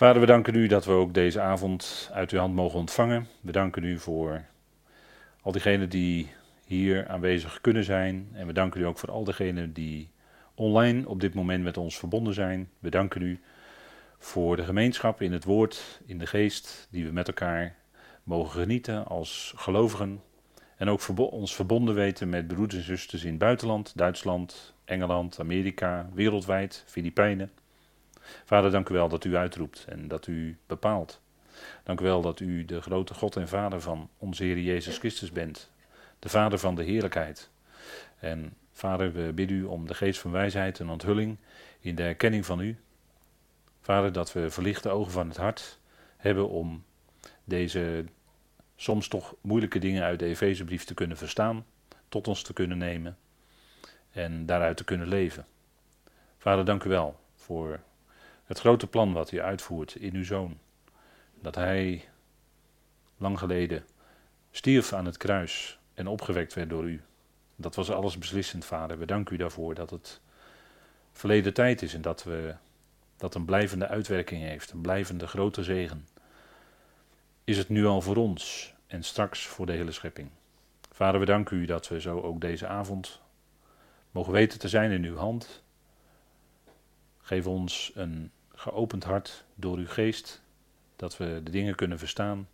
Vader, we danken u dat we ook deze avond uit uw hand mogen ontvangen. We danken u voor al diegenen die hier aanwezig kunnen zijn. En we danken u ook voor al diegenen die online op dit moment met ons verbonden zijn. We danken u voor de gemeenschap in het woord, in de geest, die we met elkaar mogen genieten als gelovigen. En ook ons verbonden weten met broeders en zusters in het buitenland, Duitsland, Engeland, Amerika, wereldwijd, Filipijnen. Vader, dank u wel dat u uitroept en dat u bepaalt. Dank u wel dat u de grote God en Vader van onze Heer Jezus Christus bent. De Vader van de heerlijkheid. En Vader, we bidden u om de geest van wijsheid en onthulling in de erkenning van u. Vader, dat we verlichte ogen van het hart hebben om deze soms toch moeilijke dingen uit de Efezebrief te kunnen verstaan, tot ons te kunnen nemen en daaruit te kunnen leven. Vader, dank u wel voor het grote plan wat u uitvoert in uw zoon. Dat hij lang geleden stierf aan het kruis en opgewekt werd door u. Dat was alles beslissend, vader. We danken u daarvoor dat het verleden tijd is en dat we dat een blijvende uitwerking heeft, een blijvende grote zegen. Is het nu al voor ons en straks voor de hele schepping. Vader, we danken u dat we zo ook deze avond mogen weten te zijn in uw hand. Geef ons een geopend hart door uw geest, dat we de dingen kunnen verstaan.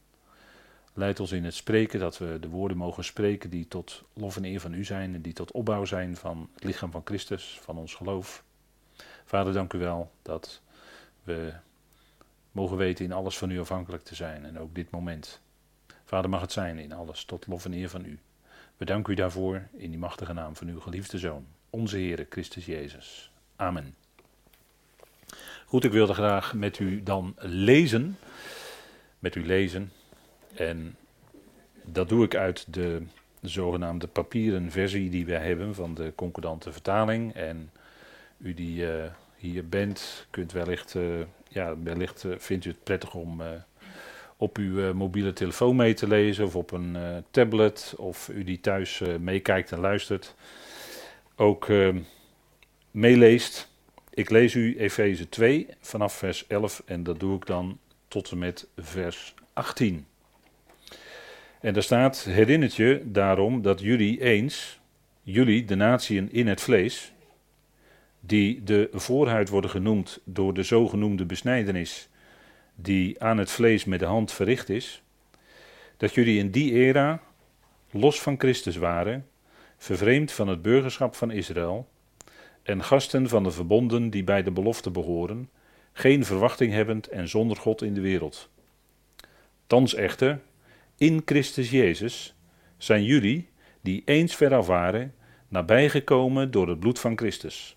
Leid ons in het spreken, dat we de woorden mogen spreken die tot lof en eer van u zijn en die tot opbouw zijn van het lichaam van Christus, van ons geloof. Vader, dank u wel dat we mogen weten in alles van u afhankelijk te zijn en ook dit moment. Vader, mag het zijn in alles tot lof en eer van u. We danken u daarvoor in die machtige naam van uw geliefde Zoon, onze Heere Christus Jezus. Amen. Goed, ik wilde graag met u dan lezen. Met u lezen. En dat doe ik uit de zogenaamde papieren versie die wij hebben van de concordante vertaling. En u die uh, hier bent, kunt wellicht, uh, ja, wellicht uh, vindt u het prettig om op uw mobiele telefoon mee te lezen of op een tablet of u die thuis meekijkt en luistert. Ook meeleest. Ik lees u Efeze 2 vanaf vers 11 en dat doe ik dan tot en met vers 18. En daar staat: Herinnert je daarom dat jullie eens, jullie, de natieën in het vlees, die de voorhuid worden genoemd door de zogenoemde besnijdenis, die aan het vlees met de hand verricht is, dat jullie in die era los van Christus waren, vervreemd van het burgerschap van Israël en gasten van de verbonden die bij de belofte behoren, geen verwachting hebbend en zonder God in de wereld. Thans echter, in Christus Jezus, zijn jullie, die eens veraf waren, nabijgekomen door het bloed van Christus.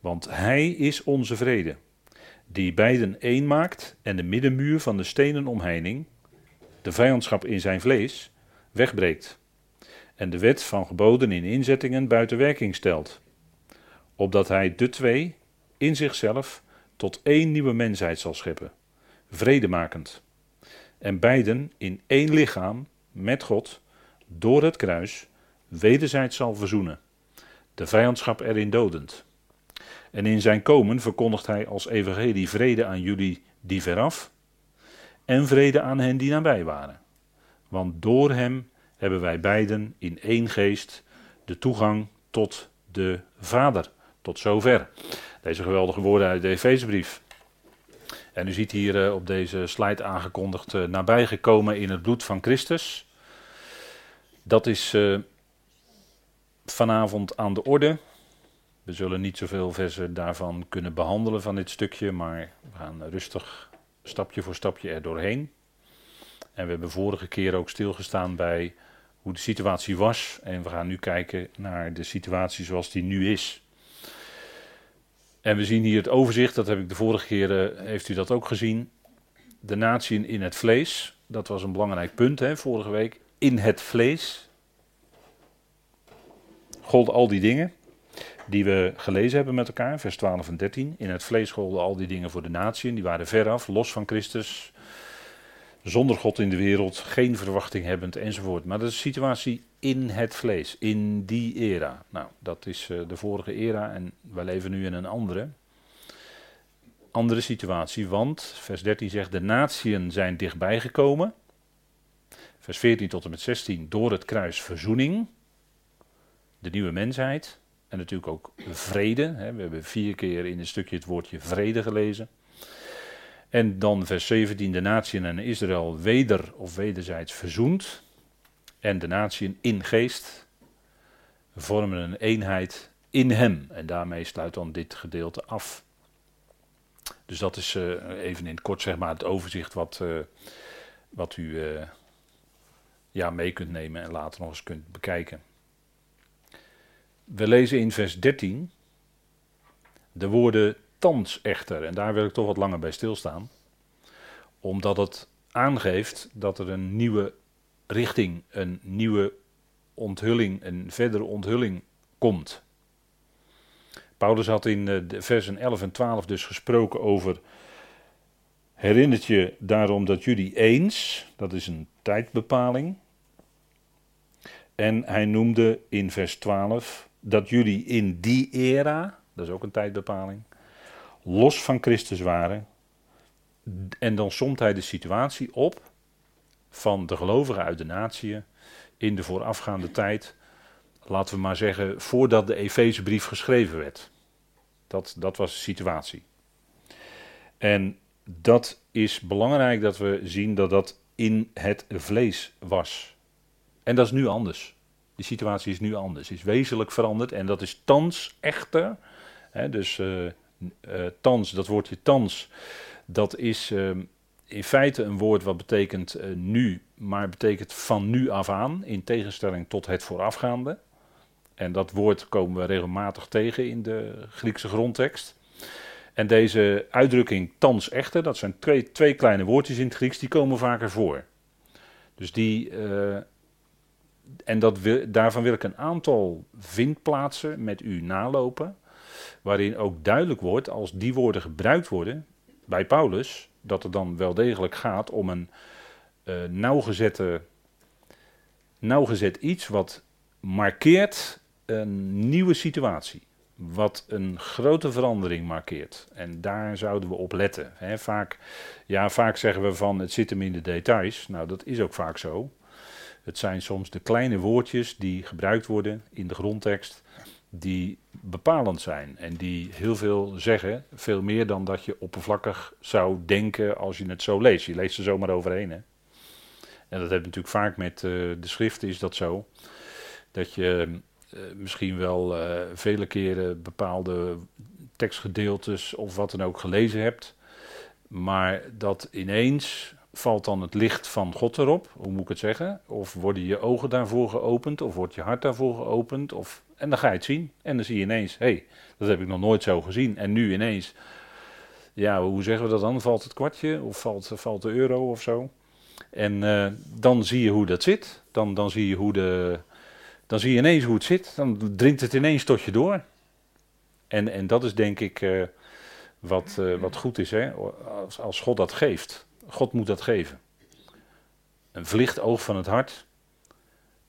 Want Hij is onze vrede, die beiden één maakt en de middenmuur van de stenen omheining, de vijandschap in zijn vlees, wegbreekt. En de wet van geboden in inzettingen buiten werking stelt opdat hij de twee in zichzelf tot één nieuwe mensheid zal scheppen, vredemakend. En beiden in één lichaam met God door het kruis wederzijds zal verzoenen, de vijandschap erin dodend. En in zijn komen verkondigt hij als evangelie vrede aan jullie die veraf en vrede aan hen die nabij waren. Want door hem hebben wij beiden in één geest de toegang tot de Vader. Tot zover. Deze geweldige woorden uit de Efezebrief. En u ziet hier uh, op deze slide aangekondigd uh, nabijgekomen in het bloed van Christus. Dat is uh, vanavond aan de orde. We zullen niet zoveel versen daarvan kunnen behandelen van dit stukje, maar we gaan rustig stapje voor stapje er doorheen. En we hebben vorige keer ook stilgestaan bij hoe de situatie was. En we gaan nu kijken naar de situatie zoals die nu is. En we zien hier het overzicht, dat heb ik de vorige keer, uh, heeft u dat ook gezien. De natie in het vlees, dat was een belangrijk punt hè, vorige week. In het vlees golden al die dingen die we gelezen hebben met elkaar, vers 12 en 13. In het vlees golden al die dingen voor de natie, die waren veraf, los van Christus, zonder God in de wereld, geen verwachting hebbend enzovoort. Maar dat is de situatie in het vlees, in die era. Nou, dat is uh, de vorige era en wij leven nu in een andere. andere situatie, want vers 13 zegt: De natieën zijn dichtbij gekomen. Vers 14 tot en met 16, door het kruis verzoening. De nieuwe mensheid. En natuurlijk ook vrede. We hebben vier keer in een stukje het woordje vrede gelezen. En dan vers 17, de natieën en Israël weder of wederzijds verzoend. En de natieën in geest vormen een eenheid in hem. En daarmee sluit dan dit gedeelte af. Dus dat is uh, even in het kort zeg maar het overzicht wat, uh, wat u uh, ja, mee kunt nemen en later nog eens kunt bekijken. We lezen in vers 13 de woorden thans echter. En daar wil ik toch wat langer bij stilstaan. Omdat het aangeeft dat er een nieuwe richting, een nieuwe onthulling, een verdere onthulling komt. Paulus had in de versen 11 en 12 dus gesproken over. Herinnert je daarom dat jullie eens, dat is een tijdbepaling. En hij noemde in vers 12 dat jullie in die era, dat is ook een tijdbepaling, los van Christus waren. En dan somt hij de situatie op van de gelovigen uit de natie in de voorafgaande tijd, laten we maar zeggen, voordat de Efezebrief geschreven werd. Dat, dat was de situatie. En dat is belangrijk dat we zien dat dat in het vlees was. En dat is nu anders. Die situatie is nu anders, is wezenlijk veranderd en dat is thans echter. Hè, dus uh, uh, thans, dat woordje thans, dat is uh, in feite een woord wat betekent nu, maar betekent van nu af aan, in tegenstelling tot het voorafgaande. En dat woord komen we regelmatig tegen in de Griekse grondtekst. En deze uitdrukking thans echter, dat zijn twee, twee kleine woordjes in het Grieks, die komen vaker voor. Dus die, uh, en dat daarvan wil ik een aantal vindplaatsen met u nalopen, waarin ook duidelijk wordt, als die woorden gebruikt worden bij Paulus, dat het dan wel degelijk gaat om een uh, nauwgezette, nauwgezet iets wat markeert een nieuwe situatie. Wat een grote verandering markeert. En daar zouden we op letten. vaak, ja, vaak zeggen we van het zit hem in de details. Nou, dat is ook vaak zo. Het zijn soms de kleine woordjes die gebruikt worden in de grondtekst, die bepalend zijn en die heel veel zeggen, veel meer dan dat je oppervlakkig zou denken als je het zo leest. Je leest er zomaar overheen. Hè? En dat heb je natuurlijk vaak met uh, de schriften, is dat zo. Dat je uh, misschien wel uh, vele keren bepaalde tekstgedeeltes of wat dan ook gelezen hebt, maar dat ineens valt dan het licht van God erop, hoe moet ik het zeggen? Of worden je ogen daarvoor geopend, of wordt je hart daarvoor geopend, of, en dan ga je het zien. En dan zie je ineens, hé, hey, dat heb ik nog nooit zo gezien. En nu ineens, ja, hoe zeggen we dat dan? Valt het kwartje, of valt, valt de euro of zo? En uh, dan zie je hoe dat zit. Dan, dan zie je hoe de, dan zie je ineens hoe het zit. Dan dringt het ineens tot je door. En, en dat is denk ik uh, wat, uh, wat goed is, hè? Als, als God dat geeft. God moet dat geven. Een vlicht oog van het hart.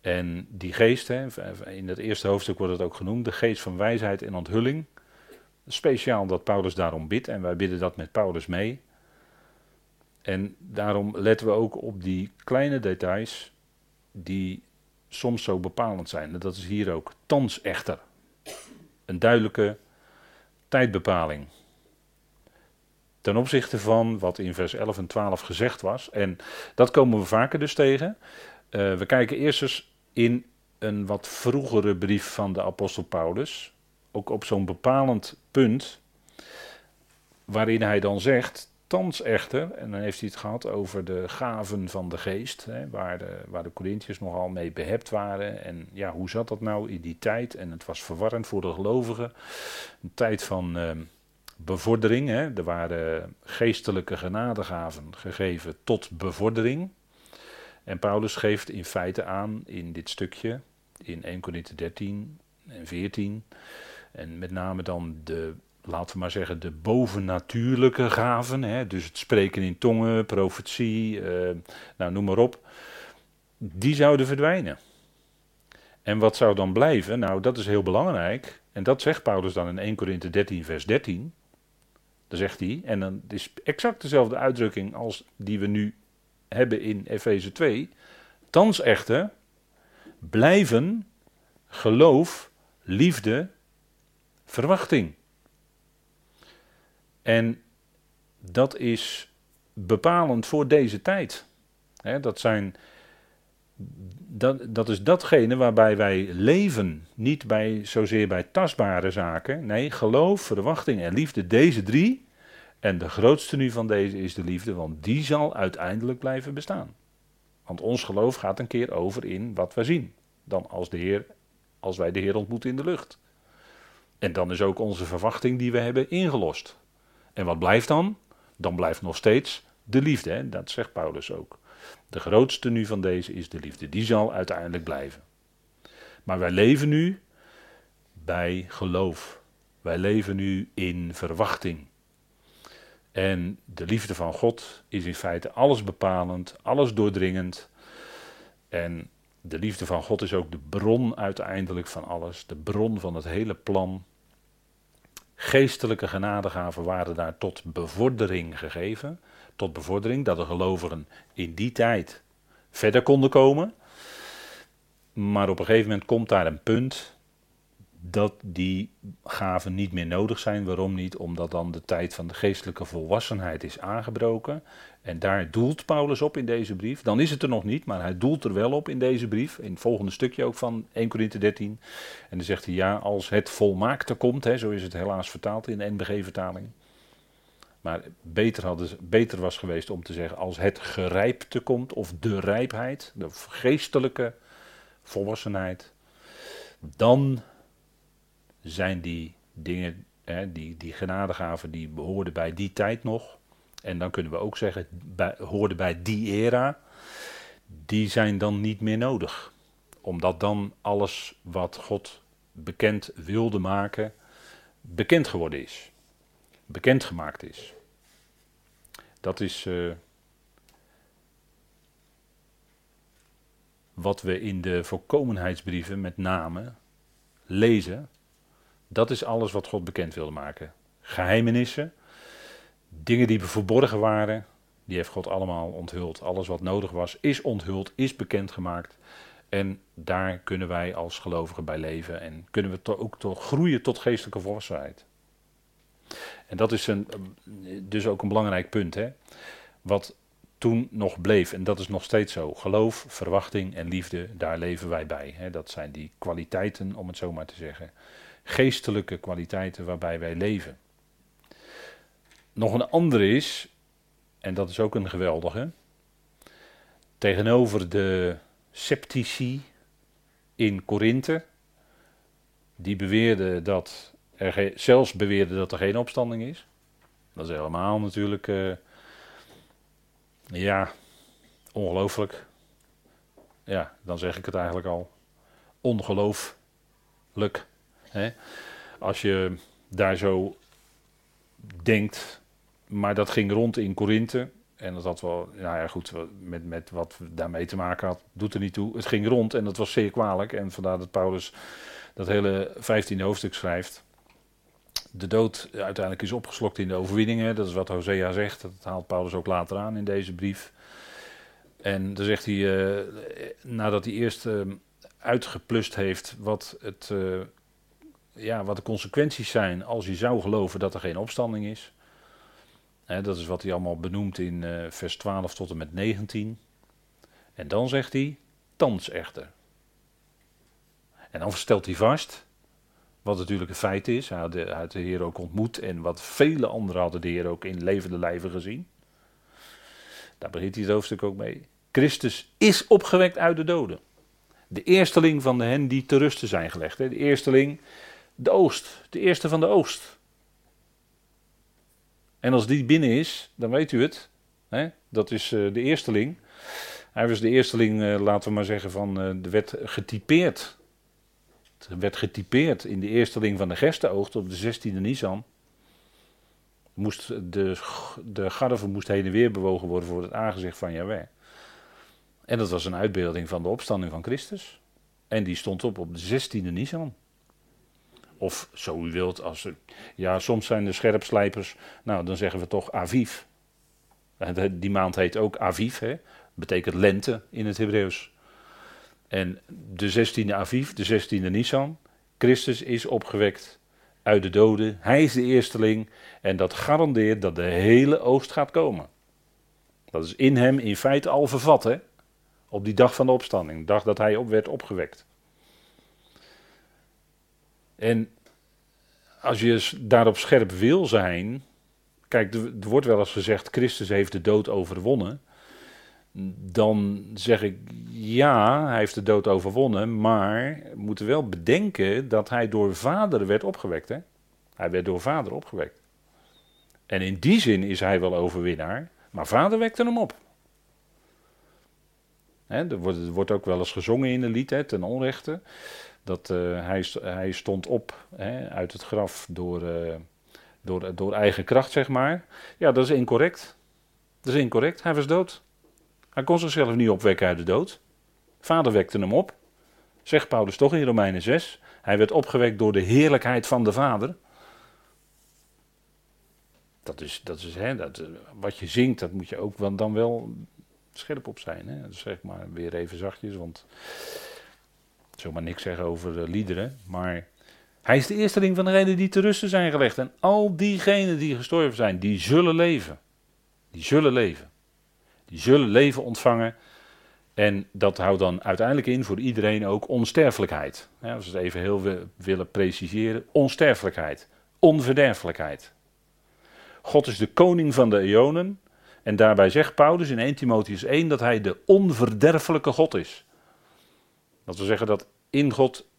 En die geest, hè, in het eerste hoofdstuk wordt het ook genoemd, de geest van wijsheid en onthulling. Speciaal dat Paulus daarom bidt en wij bidden dat met Paulus mee. En daarom letten we ook op die kleine details die soms zo bepalend zijn. Dat is hier ook thans echter. Een duidelijke tijdbepaling ten opzichte van wat in vers 11 en 12 gezegd was. En dat komen we vaker dus tegen. Uh, we kijken eerst eens in een wat vroegere brief van de apostel Paulus, ook op zo'n bepalend punt, waarin hij dan zegt, thans echter, en dan heeft hij het gehad over de gaven van de geest, hè, waar, de, waar de Corinthiërs nogal mee behept waren. En ja, hoe zat dat nou in die tijd? En het was verwarrend voor de gelovigen. Een tijd van... Uh, bevordering. Hè. Er waren geestelijke genadegaven gegeven tot bevordering. En Paulus geeft in feite aan in dit stukje, in 1 Corinthië 13 en 14, en met name dan de, laten we maar zeggen, de bovennatuurlijke gaven, hè, dus het spreken in tongen, profetie, eh, nou noem maar op, die zouden verdwijnen. En wat zou dan blijven? Nou, dat is heel belangrijk. En dat zegt Paulus dan in 1 Corinthië 13, vers 13 Dan zegt hij, en dan is exact dezelfde uitdrukking als die we nu hebben in Efeze 2. Thans echter blijven geloof, liefde, verwachting. En dat is bepalend voor deze tijd. dat, zijn, dat, dat is datgene waarbij wij leven. Niet bij, zozeer bij tastbare zaken. Nee, geloof, verwachting en liefde. Deze drie. En de grootste nu van deze is de liefde, want die zal uiteindelijk blijven bestaan. Want ons geloof gaat een keer over in wat we zien. Dan als, de Heer, als wij de Heer ontmoeten in de lucht. En dan is ook onze verwachting die we hebben ingelost. En wat blijft dan? Dan blijft nog steeds de liefde. Hè? Dat zegt Paulus ook. De grootste nu van deze is de liefde. Die zal uiteindelijk blijven. Maar wij leven nu bij geloof. Wij leven nu in verwachting. En de liefde van God is in feite alles bepalend, alles doordringend. En de liefde van God is ook de bron uiteindelijk van alles, de bron van het hele plan. Geestelijke genadegaven waren daar tot bevordering gegeven. Tot bevordering dat de gelovigen in die tijd verder konden komen. Maar op een gegeven moment komt daar een punt dat die gaven niet meer nodig zijn. Waarom niet? Omdat dan de tijd van de geestelijke volwassenheid is aangebroken. En daar doelt Paulus op in deze brief. Dan is het er nog niet, maar hij doelt er wel op in deze brief. In het volgende stukje ook van 1 Corinthië 13. En dan zegt hij ja, als het volmaakte komt, hè, zo is het helaas vertaald in de NBG-vertaling. Maar beter, hadden, beter was geweest om te zeggen als het gerijpte komt, of de rijpheid, de geestelijke volwassenheid. Dan zijn die dingen, hè, die, die genadegaven, die behoorden bij die tijd nog. En dan kunnen we ook zeggen, bij, hoorden bij die era. Die zijn dan niet meer nodig. Omdat dan alles wat God bekend wilde maken, bekend geworden is. Bekend gemaakt is. Dat is uh, wat we in de voorkomenheidsbrieven met name lezen. Dat is alles wat God bekend wilde maken. Geheimenissen, dingen die verborgen waren, die heeft God allemaal onthuld. Alles wat nodig was, is onthuld, is bekendgemaakt. En daar kunnen wij als gelovigen bij leven en kunnen we ook toch groeien tot geestelijke volwassenheid. En dat is een, dus ook een belangrijk punt, hè? wat toen nog bleef. En dat is nog steeds zo. Geloof, verwachting en liefde, daar leven wij bij. Hè? Dat zijn die kwaliteiten, om het zo maar te zeggen geestelijke kwaliteiten waarbij wij leven. Nog een andere is, en dat is ook een geweldige, tegenover de sceptici in Korinthe, die beweerden dat er zelfs beweerden dat er geen opstanding is. Dat is helemaal natuurlijk, uh, ja, ongelooflijk. Ja, dan zeg ik het eigenlijk al. Ongelooflijk. Als je daar zo denkt, maar dat ging rond in Korinthe. En dat had wel, nou ja goed, met, met wat daarmee te maken had, doet er niet toe. Het ging rond en dat was zeer kwalijk. En vandaar dat Paulus dat hele 15e hoofdstuk schrijft. De dood uiteindelijk is opgeslokt in de overwinningen. Dat is wat Hosea zegt. Dat haalt Paulus ook later aan in deze brief. En dan zegt hij, uh, nadat hij eerst uh, uitgeplust heeft wat het uh, ja, wat de consequenties zijn als je zou geloven dat er geen opstanding is. dat is wat hij allemaal benoemt in uh, vers 12 tot en met 19. En dan zegt hij, thans echter. En dan stelt hij vast, wat natuurlijk een feit is, hij had, de, de Heer ook ontmoet en wat vele anderen hadden de Heer ook in levende lijven gezien. Daar begint hij het hoofdstuk ook mee. Christus is opgewekt uit de doden. De eersteling van de hen die te rusten zijn gelegd. De eersteling de oost, de eerste van de oost. En als die binnen is, dan weet u het. Hè? Dat is uh, de eersteling. Hij was de eersteling, uh, laten we maar zeggen, van uh, de wet getypeerd. Het werd getypeerd in de eersteling van de gerstenoogst op de 16e Nisan. Moest de, de garve moest heen en weer bewogen worden voor het aangezicht van Jahweh. En dat was een uitbeelding van de opstanding van Christus. En die stond op op de 16e Nisan Of zo u wilt, als, ja, soms zijn de scherpslijpers, nou dan zeggen we toch Aviv. Die maand heet ook Aviv, hè? betekent lente in het Hebreeuws. En de 16e Aviv, de 16e Nisan, Christus is opgewekt uit de doden. Hij is de eersteling en dat garandeert dat de hele oogst gaat komen. Dat is in hem in feite al vervat, hè? Op die dag van de opstanding, de dag dat hij op werd opgewekt. En als je daarop scherp wil zijn. Kijk, er wordt wel eens gezegd: Christus heeft de dood overwonnen. Dan zeg ik ja, hij heeft de dood overwonnen. Maar we moeten wel bedenken dat hij door vader werd opgewekt. Hè? Hij werd door vader opgewekt. En in die zin is hij wel overwinnaar. Maar vader wekte hem op. er, wordt, wordt, ook wel eens gezongen in een lied, hè, ten onrechte. Dat uh, hij, hij, stond op hè, uit het graf door, uh, door, door eigen kracht, zeg maar. Ja, dat is incorrect. Dat is incorrect. Hij was dood. Hij kon zichzelf niet opwekken uit de dood. Vader wekte hem op. Zegt Paulus toch in Romeinen 6. Hij werd opgewekt door de heerlijkheid van de Vader. Dat is, dat is hè, dat, wat je zingt, dat moet je ook dan wel scherp op zijn. Hè? Zeg maar weer even zachtjes, want ik zal maar niks zeggen over de liederen. Maar hij is de eersteling van degenen die te rusten zijn gelegd. En al diegenen die gestorven zijn, die zullen leven. Die zullen leven. Die zullen leven ontvangen. En dat houdt dan uiteindelijk in voor iedereen ook onsterfelijkheid. Als we het even heel willen preciseren. Onsterfelijkheid. Onverderfelijkheid. God is de koning van de eonen. En daarbij zegt Paulus in 1 Timotheus 1 dat hij de onverderfelijke God is. Dat wil zeggen dat in God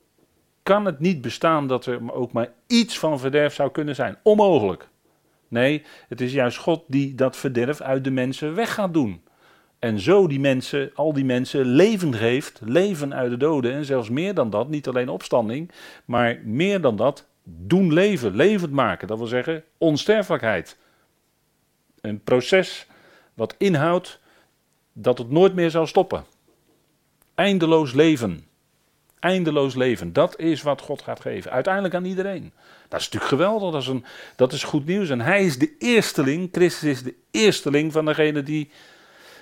kan het niet bestaan dat er ook maar iets van verderf zou kunnen zijn. Onmogelijk. Nee, het is juist God die dat verderf uit de mensen weg gaat doen. En zo die mensen, al die mensen leven geeft, leven uit de doden. En zelfs meer dan dat, niet alleen opstanding, maar meer dan dat, doen leven, levend maken. Dat wil zeggen onsterfelijkheid. Een proces wat inhoudt dat het nooit meer zal stoppen. Eindeloos leven. Eindeloos leven. Dat is wat God gaat geven. Uiteindelijk aan iedereen. Dat is natuurlijk geweldig. Dat is, een, dat is goed nieuws. En hij is de eersteling. Christus is de eersteling van degene die.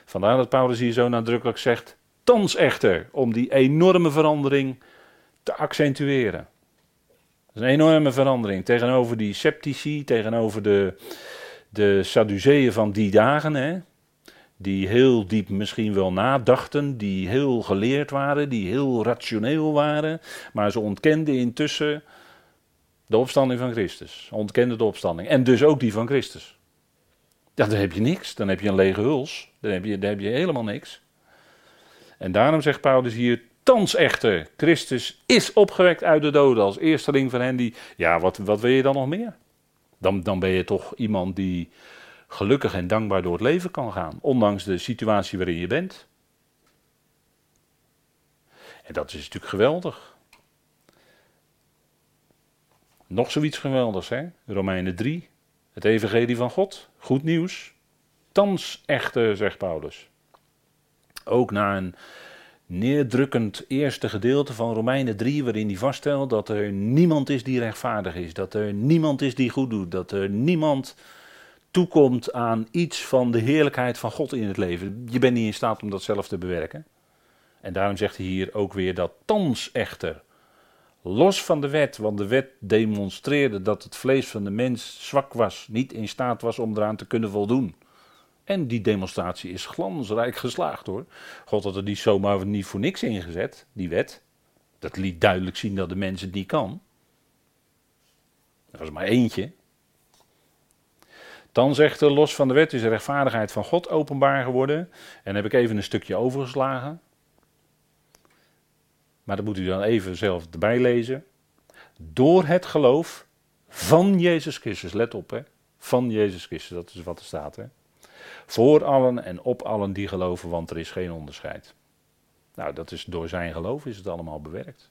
Vandaar dat Paulus hier zo nadrukkelijk zegt. Thans echter. Om die enorme verandering te accentueren. Dat is een enorme verandering. Tegenover die sceptici. Tegenover de, de Sadduceeën van die dagen. Hè, die heel diep misschien wel nadachten, die heel geleerd waren, die heel rationeel waren, maar ze ontkenden intussen de opstanding van Christus. Ontkenden de opstanding. En dus ook die van Christus. Ja, dan heb je niks. Dan heb je een lege huls. Dan heb je, dan heb je helemaal niks. En daarom zegt Paulus hier, thans echter, Christus is opgewekt uit de doden als eersteling van hen die... Ja, wat, wat wil je dan nog meer? Dan, dan ben je toch iemand die gelukkig en dankbaar door het leven kan gaan, ondanks de situatie waarin je bent. En dat is natuurlijk geweldig. Nog zoiets geweldigs, hè? Romeinen 3, het evangelie van God, goed nieuws. Thans echter, zegt Paulus. Ook na een neerdrukkend eerste gedeelte van Romeinen 3, waarin hij vaststelt dat er niemand is die rechtvaardig is, dat er niemand is die goed doet, dat er niemand toekomt aan iets van de heerlijkheid van God in het leven. Je bent niet in staat om dat zelf te bewerken. En daarom zegt hij hier ook weer dat thans echter, los van de wet, want de wet demonstreerde dat het vlees van de mens zwak was, niet in staat was om eraan te kunnen voldoen. En die demonstratie is glansrijk geslaagd hoor. God had er niet zomaar niet voor niks ingezet, die wet. Dat liet duidelijk zien dat de mens het niet kan. Er was maar eentje. Dan zegt er, los van de wet is de rechtvaardigheid van God openbaar geworden. En heb ik even een stukje overgeslagen. Maar dat moet u dan even zelf erbij lezen. Door het geloof van Jezus Christus, let op hè, van Jezus Christus, dat is wat er staat hè. Voor allen en op allen die geloven, want er is geen onderscheid. Nou, dat is door zijn geloof is het allemaal bewerkt.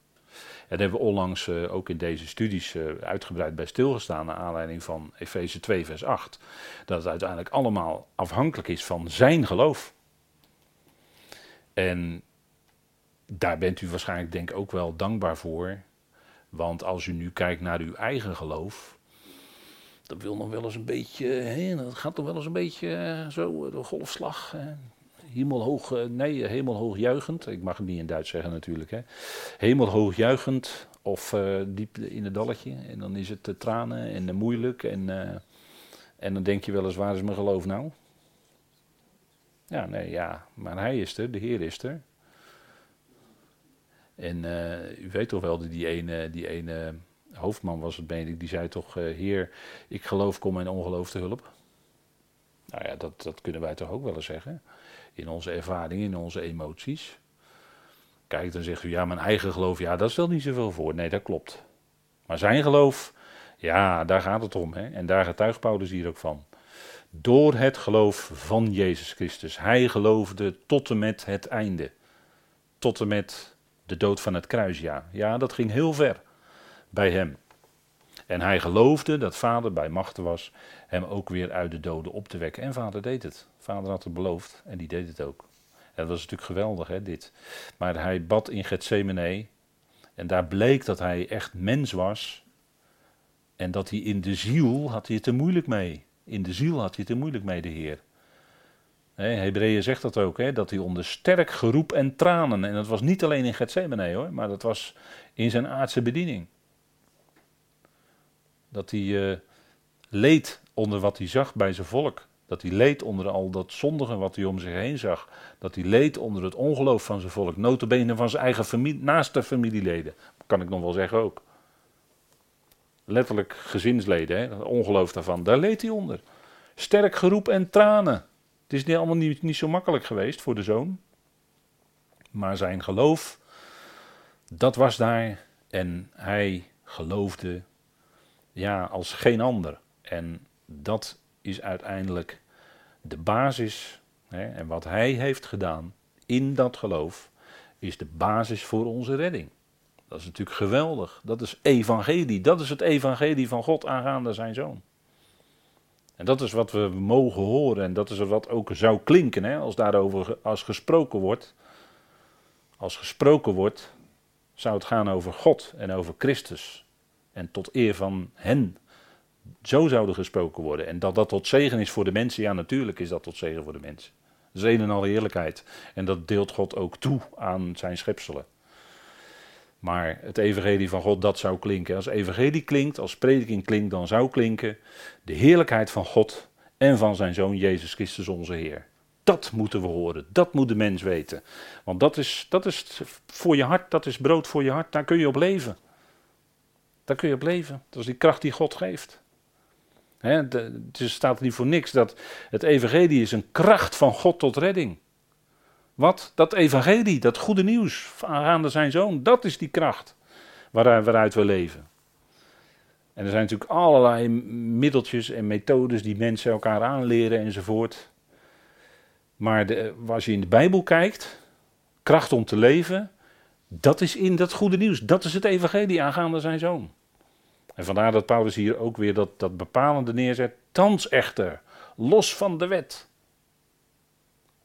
En hebben we onlangs uh, ook in deze studies uh, uitgebreid bij stilgestaan, naar aanleiding van Efeze 2, vers 8. Dat het uiteindelijk allemaal afhankelijk is van zijn geloof. En daar bent u waarschijnlijk denk ik ook wel dankbaar voor. Want als u nu kijkt naar uw eigen geloof, dat wil nog wel eens een beetje, hè, dat gaat nog wel eens een beetje eh, zo, de golfslag. Hè. Hemelhoog, eh, nee, hemelhoog juichend. Ik mag het niet in Duits zeggen natuurlijk. Hè. Hemelhoog juichend of uh, diep in het dalletje. En dan is het de tranen en moeilijk. En, en dan denk je wel eens, waar is mijn geloof nou? Ja, nee, ja, maar hij is er, de Heer is er. En u weet toch wel, die ene, die ene hoofdman was het, ben ik, die zei toch: Heer, ik geloof, kom mijn ongeloof te hulp. Nou ja, dat, dat kunnen wij toch ook wel eens zeggen. In onze ervaringen, in onze emoties. Kijk, dan zegt u: Ja, mijn eigen geloof, ja, dat stelt niet zoveel voor. Nee, dat klopt. Maar zijn geloof, ja, daar gaat het om. Hè? En daar getuigt Paulus hier ook van. Door het geloof van Jezus Christus. Hij geloofde tot en met het einde. Tot en met de dood van het kruis, ja. Ja, dat ging heel ver bij hem. En hij geloofde dat vader bij machten was hem ook weer uit de doden op te wekken. En vader deed het. Vader had het beloofd en die deed het ook. En dat was natuurlijk geweldig, hè, dit. Maar hij bad in Gethsemane en daar bleek dat hij echt mens was. En dat hij in de ziel had hij het te moeilijk mee. In de ziel had hij het te moeilijk mee, de Heer. Hebreeën zegt dat ook, hè, dat hij onder sterk geroep en tranen. En dat was niet alleen in Gethsemane hoor, maar dat was in zijn aardse bediening. Dat hij uh, leed onder wat hij zag bij zijn volk. Dat hij leed onder al dat zondige wat hij om zich heen zag. Dat hij leed onder het ongeloof van zijn volk. Notabene van zijn eigen familie, naaste familieleden. Kan ik nog wel zeggen ook. Letterlijk gezinsleden, hè? het ongeloof daarvan. Daar leed hij onder. Sterk geroep en tranen. Het is niet allemaal niet, niet zo makkelijk geweest voor de zoon. Maar zijn geloof, dat was daar. En hij geloofde ja, als geen ander. En dat is uiteindelijk de basis. Hè, en wat hij heeft gedaan in dat geloof, is de basis voor onze redding. Dat is natuurlijk geweldig. Dat is evangelie. Dat is het evangelie van God aangaande zijn zoon. En dat is wat we mogen horen en dat is wat ook zou klinken hè, als daarover als gesproken wordt. Als gesproken wordt, zou het gaan over God en over Christus en tot eer van hen. Zo zouden gesproken worden. En dat dat tot zegen is voor de mensen, ja natuurlijk is dat tot zegen voor de mensen. Dat is een en al heerlijkheid. En dat deelt God ook toe aan zijn schepselen. Maar het evangelie van God, dat zou klinken. Als evangelie klinkt, als prediking klinkt, dan zou klinken de heerlijkheid van God en van zijn Zoon Jezus Christus onze Heer. Dat moeten we horen, dat moet de mens weten. Want dat is, dat is voor je hart, dat is brood voor je hart, daar kun je op leven. Daar kun je op leven. Dat is die kracht die God geeft. He, staat niet voor niks dat het evangelie is een kracht van God tot redding. Wat? Dat evangelie, dat goede nieuws aangaande zijn zoon, dat is die kracht waaruit we leven. En er zijn natuurlijk allerlei middeltjes en methodes die mensen elkaar aanleren enzovoort. Maar de, als je in de Bijbel kijkt, kracht om te leven, dat is in dat goede nieuws. Dat is het evangelie aangaande zijn zoon. En vandaar dat Paulus hier ook weer dat, dat bepalende neerzet. Thans echter, los van de wet.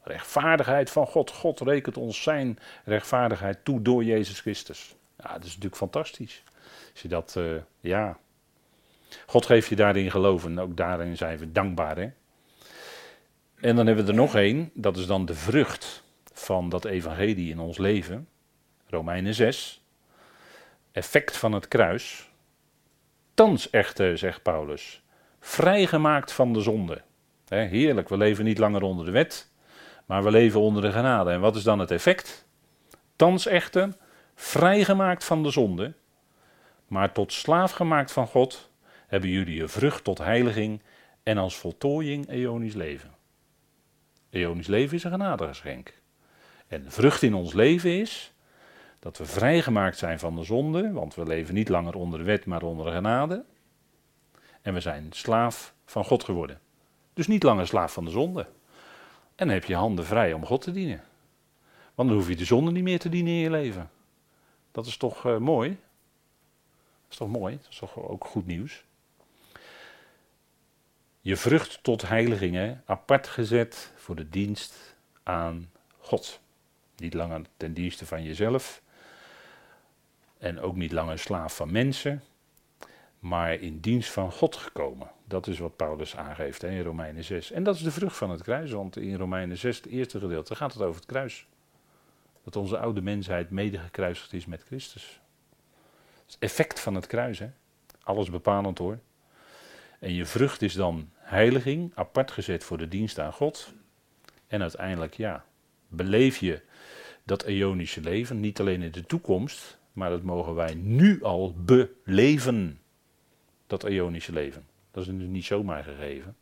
Rechtvaardigheid van God. God rekent ons zijn rechtvaardigheid toe door Jezus Christus. Ja, dat is natuurlijk fantastisch. Als je dat, uh, ja. God geeft je daarin geloven. Ook daarin zijn we dankbaar. Hè? En dan hebben we er nog één. Dat is dan de vrucht van dat evangelie in ons leven. Romeinen 6. Effect van het kruis. Thans echter, zegt Paulus, vrijgemaakt van de zonde. heerlijk, we leven niet langer onder de wet, maar we leven onder de genade. En wat is dan het effect? Thans echter, vrijgemaakt van de zonde, maar tot slaaf gemaakt van God, hebben jullie een vrucht tot heiliging en als voltooiing eonisch leven. Eonisch leven is een genadegeschenk. En vrucht in ons leven is dat we vrijgemaakt zijn van de zonde, want we leven niet langer onder de wet, maar onder de genade. En we zijn slaaf van God geworden. Dus niet langer slaaf van de zonde. En dan heb je handen vrij om God te dienen. Want dan hoef je de zonde niet meer te dienen in je leven. Dat is toch uh, mooi? Dat is toch mooi? Dat is toch ook goed nieuws? Je vrucht tot heiligingen apart gezet voor de dienst aan God. Niet langer ten dienste van jezelf, En ook niet langer slaaf van mensen, maar in dienst van God gekomen. Dat is wat Paulus aangeeft in Romeinen 6. En dat is de vrucht van het kruis, want in Romeinen 6, het eerste gedeelte, gaat het over het kruis. Dat onze oude mensheid mede gekruisigd is met Christus. Het effect van het kruis, hè. Alles bepalend hoor. En je vrucht is dan heiliging, apart gezet voor de dienst aan God. En uiteindelijk, ja, beleef je dat eonische leven, niet alleen in de toekomst, maar dat mogen wij nu al beleven. Dat eonische leven. Dat is dus niet zomaar gegeven.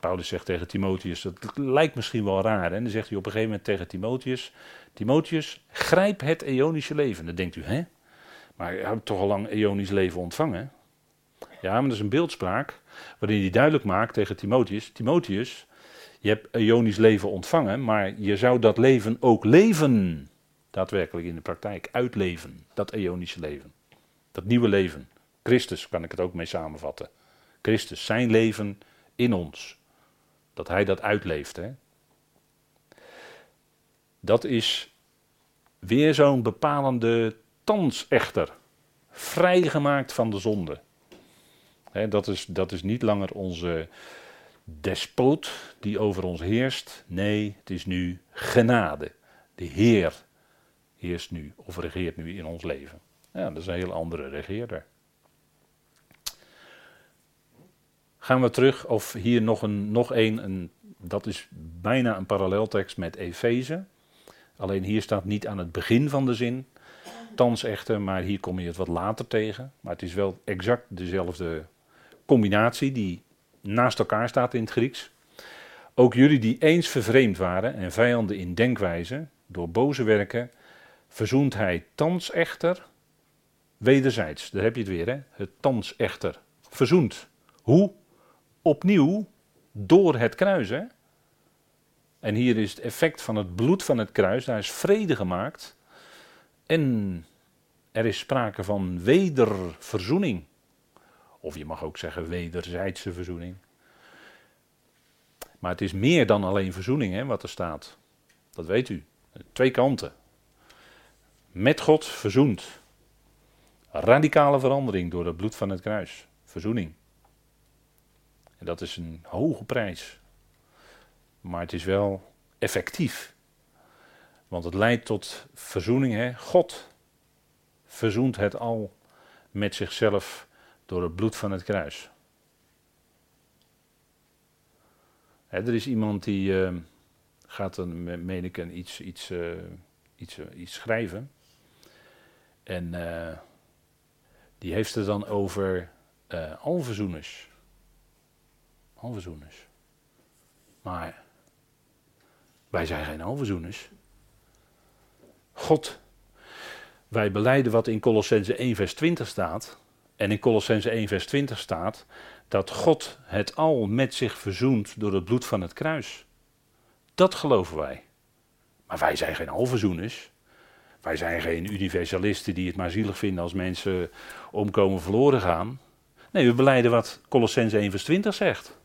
Paulus zegt tegen Timotheus, dat lijkt misschien wel raar. En dan zegt hij op een gegeven moment tegen Timotheus, Timotheus, grijp het eonische leven. Dan denkt u, hè? Maar je hebt toch al lang eonisch leven ontvangen? Ja, maar dat is een beeldspraak waarin hij duidelijk maakt tegen Timotheus, Timotheus, je hebt eonisch leven ontvangen, maar je zou dat leven ook leven. Daadwerkelijk in de praktijk, uitleven, dat eonische leven. Dat nieuwe leven. Christus kan ik het ook mee samenvatten. Christus, zijn leven in ons. Dat hij dat uitleeft. Hè? Dat is weer zo'n bepalende thans echter. Vrijgemaakt van de zonde. dat, is, dat is niet langer onze despoot die over ons heerst. Nee, het is nu genade. De Heer heerst nu of regeert nu in ons leven. Ja, dat is een heel andere regeerder. Gaan we terug, of hier nog een, nog een, een dat is bijna een paralleltekst met Efeze. Alleen hier staat niet aan het begin van de zin, thans echter, maar hier kom je het wat later tegen. Maar het is wel exact dezelfde combinatie die naast elkaar staat in het Grieks. Ook jullie die eens vervreemd waren en vijanden in denkwijze, door boze werken, verzoent hij thans echter wederzijds. Daar heb je het weer, hè? Het thans echter. Verzoend. Hoe? Opnieuw door het kruis, hè? En hier is het effect van het bloed van het kruis, daar is vrede gemaakt. En er is sprake van wederverzoening. Of je mag ook zeggen wederzijdse verzoening. Maar het is meer dan alleen verzoening hè, wat er staat. Dat weet u. Twee kanten. Met God verzoend. Radicale verandering door het bloed van het kruis. Verzoening. En dat is een hoge prijs. Maar het is wel effectief. Want het leidt tot verzoening. Hè? God verzoent het al met zichzelf door het bloed van het kruis. er is iemand die uh, gaat een, meen ik, een iets, iets, uh, iets, uh, iets schrijven. En die heeft het dan over alverzoeners. Alverzoeners. Maar wij zijn geen alverzoeners. God. Wij beleiden wat in Colossense 1 vers 20 staat. En in Colossense 1 vers 20 staat dat God het al met zich verzoent door het bloed van het kruis. Dat geloven wij. Maar wij zijn geen alverzoeners. Wij zijn geen universalisten die het maar zielig vinden als mensen omkomen verloren gaan. Nee, we beleiden wat Colossense 1 vers 20 zegt.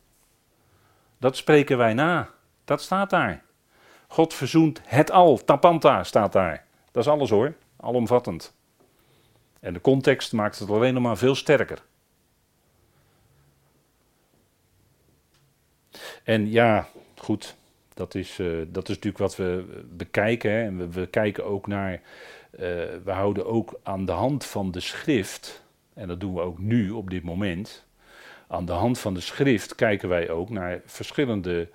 Dat spreken wij na. Dat staat daar. God verzoent het al. Tapanta staat daar. Dat is alles hoor. Alomvattend. En de context maakt het alleen nog maar veel sterker. En ja, goed, dat is, uh, dat is natuurlijk wat we bekijken. Hè. En we, kijken ook naar, uh, we houden ook aan de hand van de schrift, en dat doen we ook nu op dit moment. Aan de hand van de schrift kijken wij ook naar verschillende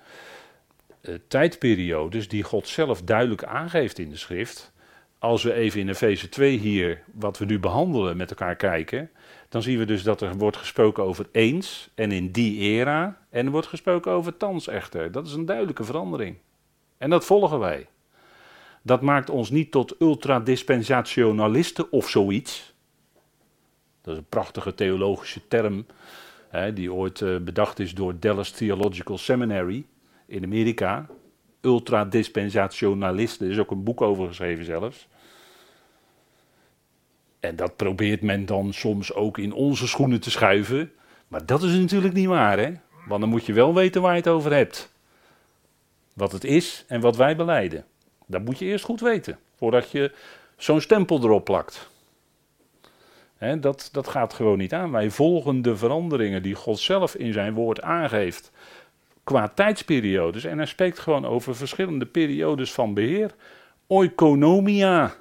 uh, tijdperiodes die God zelf duidelijk aangeeft in de schrift als we even in Efeze 2 hier, wat we nu behandelen, met elkaar kijken, dan zien we dus dat er wordt gesproken over eens en in die era, en er wordt gesproken over thans echter. Dat is een duidelijke verandering. En dat volgen wij. Dat maakt ons niet tot ultradispensationalisten of zoiets. Dat is een prachtige theologische term, hè, die ooit uh, bedacht is door Dallas Theological Seminary in Amerika ultradispensationalisten. Er is ook een boek over geschreven zelfs. En dat probeert men dan soms ook in onze schoenen te schuiven. Maar dat is natuurlijk niet waar, hè? Want dan moet je wel weten waar je het over hebt. Wat het is en wat wij beleiden. Dat moet je eerst goed weten, voordat je zo'n stempel erop plakt. dat, dat gaat gewoon niet aan. Wij volgen de veranderingen die God zelf in zijn woord aangeeft. Qua tijdsperiodes. En hij spreekt gewoon over verschillende periodes van beheer. Oikonomia.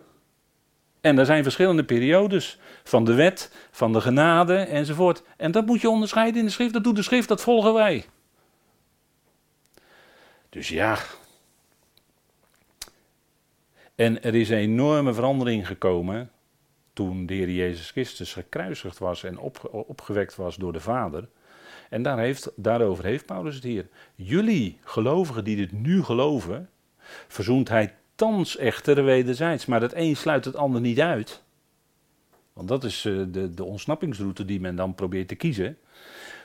En er zijn verschillende periodes van de wet, van de genade enzovoort. En dat moet je onderscheiden in de schrift. Dat doet de schrift, dat volgen wij. Dus ja. En er is een enorme verandering gekomen toen de Heer Jezus Christus gekruisigd was en opgewekt was door de Vader. En daar heeft, daarover heeft Paulus het hier. Jullie gelovigen die dit nu geloven, verzoent hij thans echter wederzijds. Maar dat een sluit het ander niet uit. Want dat is eh, de, de ontsnappingsroute die men dan probeert te kiezen.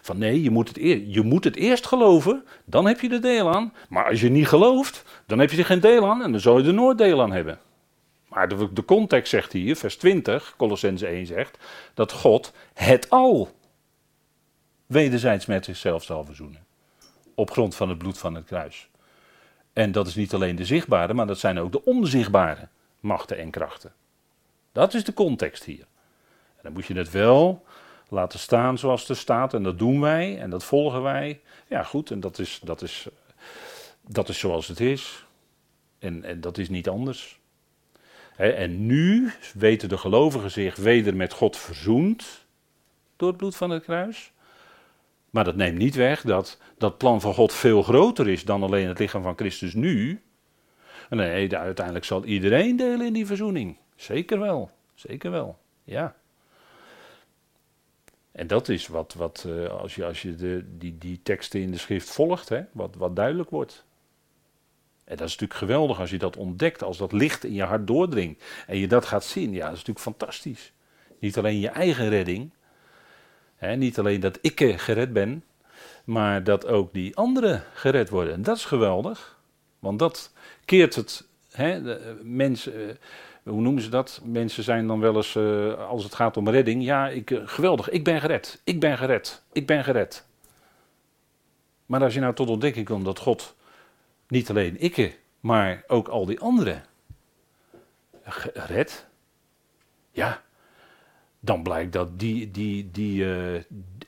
Van nee, je moet, het je moet het eerst geloven, dan heb je er deel aan. Maar als je niet gelooft, dan heb je er geen deel aan en dan zou je er nooit deel aan hebben. Maar de, de context zegt hier, vers 20, Colossense 1 zegt, dat God het al wederzijds met zichzelf zal verzoenen. Op grond van het bloed van het kruis. En dat is niet alleen de zichtbare, maar dat zijn ook de onzichtbare machten en krachten. Dat is de context hier. En dan moet je het wel laten staan zoals het staat. En dat doen wij en dat volgen wij. Ja, goed, en dat is, dat is, dat is zoals het is. En, en dat is niet anders. en nu weten de gelovigen zich weder met God verzoend door het bloed van het kruis. Maar dat neemt niet weg dat dat plan van God veel groter is dan alleen het lichaam van Christus nu. Nee, uiteindelijk zal iedereen delen in die verzoening. Zeker wel, zeker wel, ja. En dat is wat, wat eh, als je, als je de, die, die teksten in de schrift volgt, hè, wat, wat duidelijk wordt. En dat is natuurlijk geweldig als je dat ontdekt, als dat licht in je hart doordringt. En je dat gaat zien, ja, dat is natuurlijk fantastisch. Niet alleen je eigen redding, niet alleen dat ik gered ben, maar dat ook die anderen gered worden. En dat is geweldig, want dat keert het, hè, de, mensen... Eh, hoe noemen ze dat? Mensen zijn dan wel eens, uh, als het gaat om redding, ja, ik, geweldig, ik ben gered, ik ben gered, ik ben gered. Maar als je nou tot ontdekking komt dat God niet alleen ik, maar ook al die anderen gered, ja, dan blijkt dat die, die, die, uh,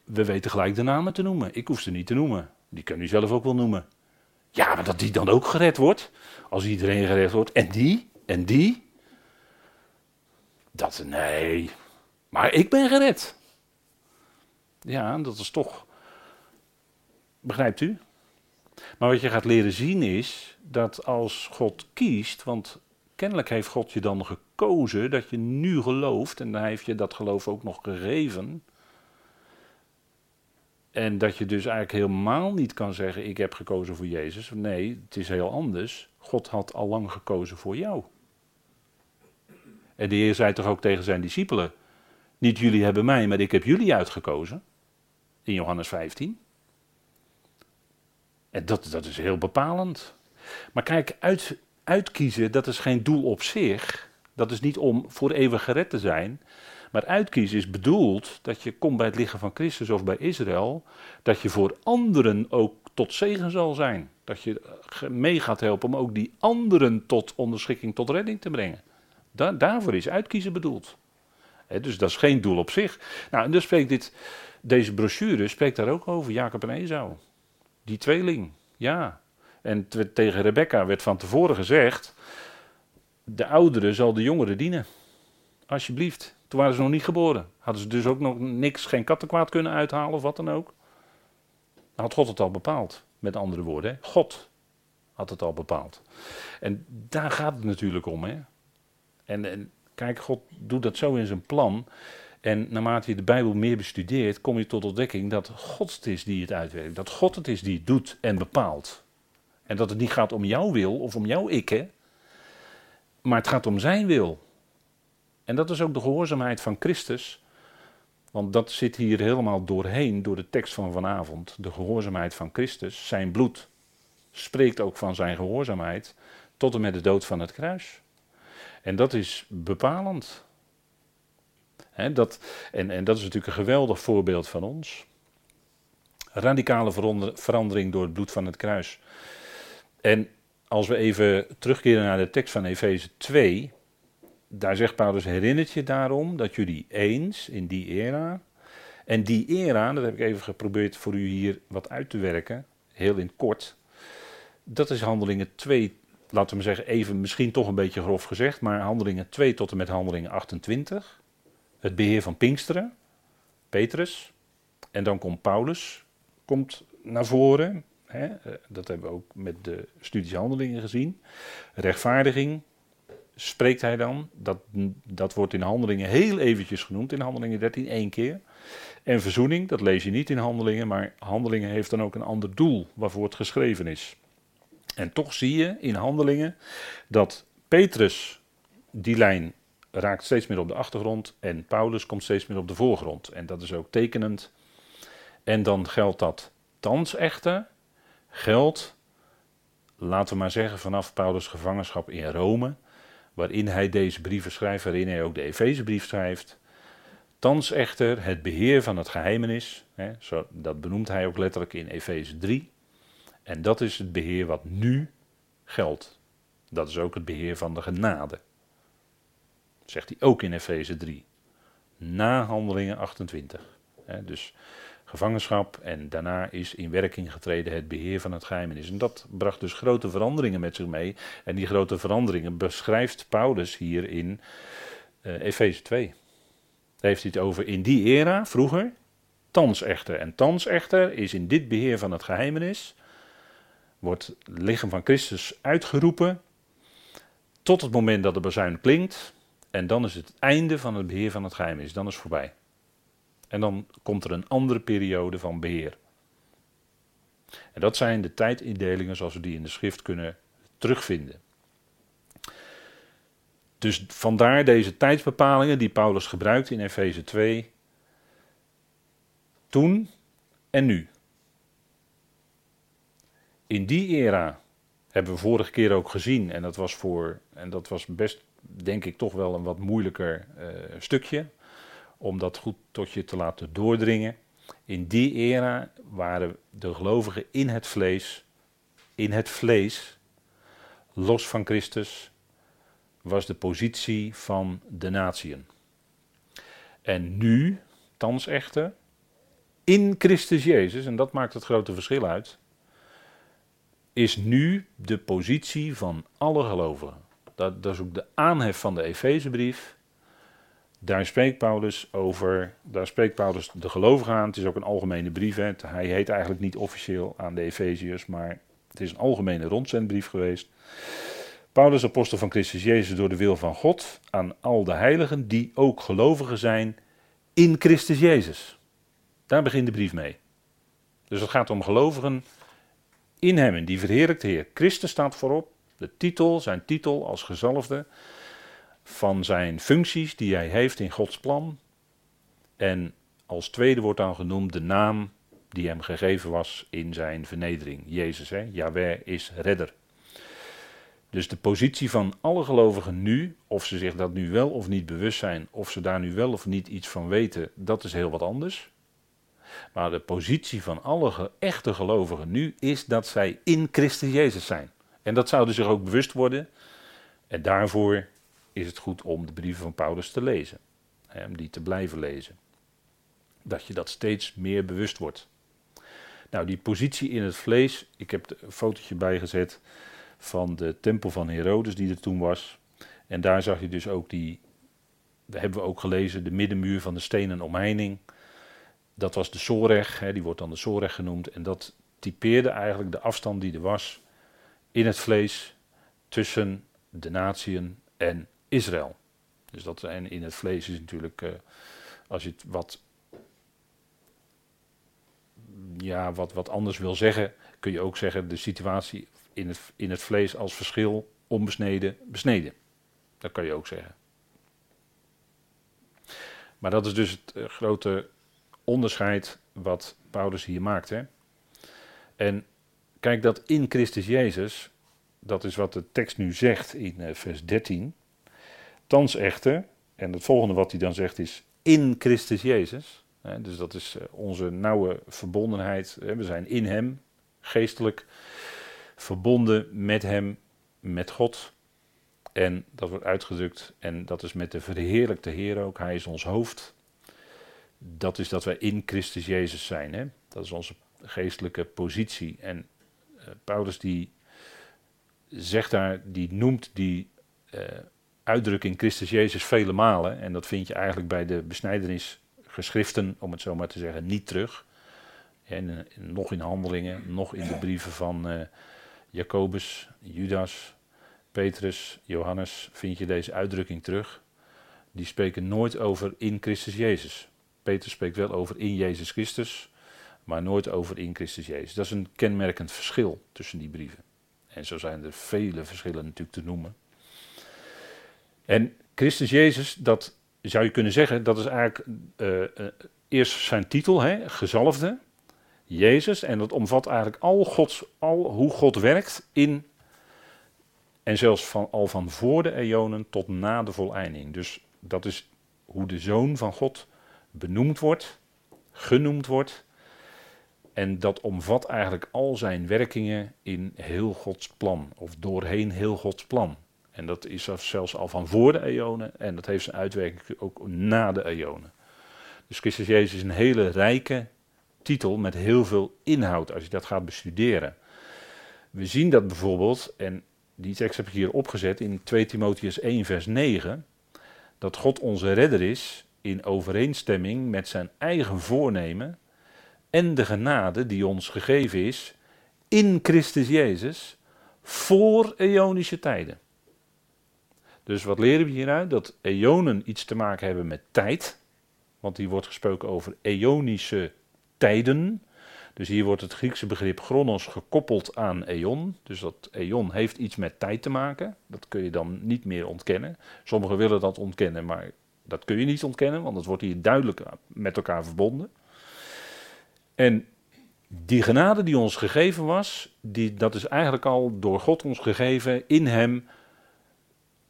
we weten gelijk de namen te noemen. Ik hoef ze niet te noemen, die kan u zelf ook wel noemen. Ja, maar dat die dan ook gered wordt, als iedereen gered wordt, en die, en die, dat, nee. Maar ik ben gered. Ja, dat is toch. Begrijpt u? Maar wat je gaat leren zien is dat als God kiest, want kennelijk heeft God je dan gekozen dat je nu gelooft en hij heeft je dat geloof ook nog gegeven. En dat je dus eigenlijk helemaal niet kan zeggen: Ik heb gekozen voor Jezus. Nee, het is heel anders. God had al lang gekozen voor jou. En de Heer zei toch ook tegen zijn discipelen: Niet jullie hebben mij, maar ik heb jullie uitgekozen. In Johannes 15. En dat, dat is heel bepalend. Maar kijk, uit, uitkiezen, dat is geen doel op zich. Dat is niet om voor eeuwig gered te zijn. Maar uitkiezen is bedoeld dat je komt bij het lichaam van Christus of bij Israël. Dat je voor anderen ook tot zegen zal zijn. Dat je mee gaat helpen om ook die anderen tot onderschikking, tot redding te brengen daarvoor is uitkiezen bedoeld. dus dat is geen doel op zich. Nou, en dus spreekt dit, deze brochure spreekt daar ook over, Jacob en Esau. Die tweeling, ja. En tegen Rebecca werd van tevoren gezegd, de oudere zal de jongere dienen. Alsjeblieft. Toen waren ze nog niet geboren. Hadden ze dus ook nog niks, geen kattenkwaad kunnen uithalen of wat dan ook. had God het al bepaald. Met andere woorden? God had het al bepaald. En daar gaat het natuurlijk om. Hè? En, en kijk, God doet dat zo in zijn plan. En naarmate je de Bijbel meer bestudeert, kom je tot ontdekking dat God het is die het uitwerkt. Dat God het is die het doet en bepaalt. En dat het niet gaat om jouw wil of om jouw ik, maar het gaat om zijn wil. En dat is ook de gehoorzaamheid van Christus. Want dat zit hier helemaal doorheen, door de tekst van vanavond. De gehoorzaamheid van Christus, zijn bloed, spreekt ook van zijn gehoorzaamheid tot en met de dood van het kruis. En dat is bepalend. dat, en, en dat is natuurlijk een geweldig voorbeeld van ons. Radicale verandering door het bloed van het kruis. En als we even terugkeren naar de tekst van Efeze 2, daar zegt Paulus, herinnert je daarom dat jullie eens in die era, en die era, dat heb ik even geprobeerd voor u hier wat uit te werken, heel in kort, dat is handelingen 2, laten we zeggen, even misschien toch een beetje grof gezegd, maar handelingen 2 tot en met handelingen 28. Het beheer van Pinksteren, Petrus. En dan komt Paulus, komt naar voren. Hè, eh, dat hebben we ook met de studies handelingen gezien. Rechtvaardiging spreekt hij dan. Dat, dat wordt in handelingen heel eventjes genoemd, in handelingen 13 één keer. En verzoening, dat lees je niet in handelingen, maar handelingen heeft dan ook een ander doel waarvoor het geschreven is. En toch zie je in handelingen dat Petrus die lijn raakt steeds meer op de achtergrond en Paulus komt steeds meer op de voorgrond. En dat is ook tekenend. En dan geldt dat thans echter, geldt, laten we maar zeggen, vanaf Paulus' gevangenschap in Rome, waarin hij deze brieven schrijft, waarin hij ook de Efezebrief schrijft. Thans echter het beheer van het geheimenis, hè, zo, dat benoemt hij ook letterlijk in Efeze 3. En dat is het beheer wat nu geldt. Dat is ook het beheer van de genade. Dat zegt hij ook in Efeze 3. Na handelingen 28. Hè, dus gevangenschap en daarna is in werking getreden het beheer van het geheimenis. En dat bracht dus grote veranderingen met zich mee. En die grote veranderingen beschrijft Paulus hier in uh, Efeze 2. Daar heeft hij het over in die era, vroeger, thans echter. En thans echter is in dit beheer van het geheimenis, wordt het lichaam van Christus uitgeroepen tot het moment dat de bazuin klinkt. En dan is het einde van het beheer van het geheimenis, dan is het voorbij. En dan komt er een andere periode van beheer. En dat zijn de tijdindelingen zoals we die in de schrift kunnen terugvinden. Dus vandaar deze tijdsbepalingen die Paulus gebruikt in Efeze 2. Toen en nu. In die era hebben we vorige keer ook gezien, en dat was voor, en dat was best, denk ik, toch wel een wat moeilijker uh, stukje om dat goed tot je te laten doordringen. In die era waren de gelovigen in het vlees, in het vlees, los van Christus, was de positie van de natieën. En nu, thans echter, in Christus Jezus, en dat maakt het grote verschil uit, is nu de positie van alle gelovigen. Dat, dat is ook de aanhef van de Efezebrief. Daar spreekt Paulus over, daar spreekt Paulus de gelovigen aan. Het is ook een algemene brief. Hè. Hij heet eigenlijk niet officieel aan de Efeziërs, maar het is een algemene rondzendbrief geweest. Paulus, apostel van Christus Jezus door de wil van God, aan al de heiligen die ook gelovigen zijn in Christus Jezus. Daar begint de brief mee. Dus het gaat om gelovigen in hem, en die verheerlijkt Heer. Christus staat voorop, de titel, zijn titel als gezalfde van zijn functies die hij heeft in Gods plan. En als tweede wordt dan genoemd de naam die hem gegeven was in zijn vernedering. Jezus, hè? Yahweh is redder. Dus de positie van alle gelovigen nu, of ze zich dat nu wel of niet bewust zijn, of ze daar nu wel of niet iets van weten, dat is heel wat anders. Maar de positie van alle echte gelovigen nu is dat zij in Christus Jezus zijn. En dat zouden zich ook bewust worden. En daarvoor is het goed om de brieven van Paulus te lezen. Om die te blijven lezen. Dat je dat steeds meer bewust wordt. Nou, die positie in het vlees, ik heb een fotootje bijgezet van de tempel van Herodes die er toen was. En daar zag je dus ook die, daar hebben we ook gelezen, de middenmuur van de stenen omheining. Dat was de hè, die wordt dan de Soreg genoemd. En dat typeerde eigenlijk de afstand die er was in het vlees tussen de natieën en Israël. Dus dat en in het vlees is natuurlijk, uh, als je het wat, ja, wat, wat anders wil zeggen, kun je ook zeggen de situatie in het, in het vlees als verschil onbesneden, besneden. Dat kan je ook zeggen. Maar dat is dus het uh, grote onderscheid wat Paulus hier maakt. Hè? En kijk dat in Christus Jezus, dat is wat de tekst nu zegt in uh, vers 13. Thans echter, en het volgende wat hij dan zegt is in Christus Jezus. Dus dat is uh, onze nauwe verbondenheid. We zijn in Hem, geestelijk verbonden met Hem, met God. En dat wordt uitgedrukt, en dat is met de verheerlijkte Heer ook, Hij is ons hoofd. Dat is dat wij in Christus Jezus zijn. Hè? Dat is onze geestelijke positie. En uh, Paulus die zegt daar, die noemt die uh, uitdrukking Christus Jezus vele malen. En dat vind je eigenlijk bij de besnijdenisgeschriften, om het zo maar te zeggen, niet terug. En, nog in handelingen, nog in de brieven van uh, Jacobus, Judas, Petrus, Johannes vind je deze uitdrukking terug. Die spreken nooit over in Christus Jezus. Petrus spreekt wel over in Jezus Christus, maar nooit over in Christus Jezus. Dat is een kenmerkend verschil tussen die brieven. En zo zijn er vele verschillen natuurlijk te noemen. En Christus Jezus, dat zou je kunnen zeggen, dat is eigenlijk uh, uh, eerst zijn titel, hè, gezalfde, Jezus. En dat omvat eigenlijk al, Gods, al hoe God werkt in, en zelfs van, al van voor de eonen tot na de voleinding. Dus dat is hoe de Zoon van God benoemd wordt, genoemd wordt. En dat omvat eigenlijk al zijn werkingen in heel Gods plan, of doorheen heel Gods plan. En dat is zelfs al van voor de eonen en dat heeft zijn uitwerking ook na de eonen. Dus Christus Jezus is een hele rijke titel met heel veel inhoud als je dat gaat bestuderen. We zien dat bijvoorbeeld, en die tekst heb ik hier opgezet in 2 Timotheus 1 vers 9, dat God onze redder is in overeenstemming met zijn eigen voornemen en de genade die ons gegeven is in Christus Jezus voor eonische tijden. Dus wat leren we hieruit? Dat eonen iets te maken hebben met tijd. Want hier wordt gesproken over eonische tijden. Dus hier wordt het Griekse begrip chronos gekoppeld aan eon. Dus dat eon heeft iets met tijd te maken. Dat kun je dan niet meer ontkennen. Sommigen willen dat ontkennen, maar dat kun je niet ontkennen, want het wordt hier duidelijk met elkaar verbonden. En die genade die ons gegeven was, die, dat is eigenlijk al door God ons gegeven in Hem.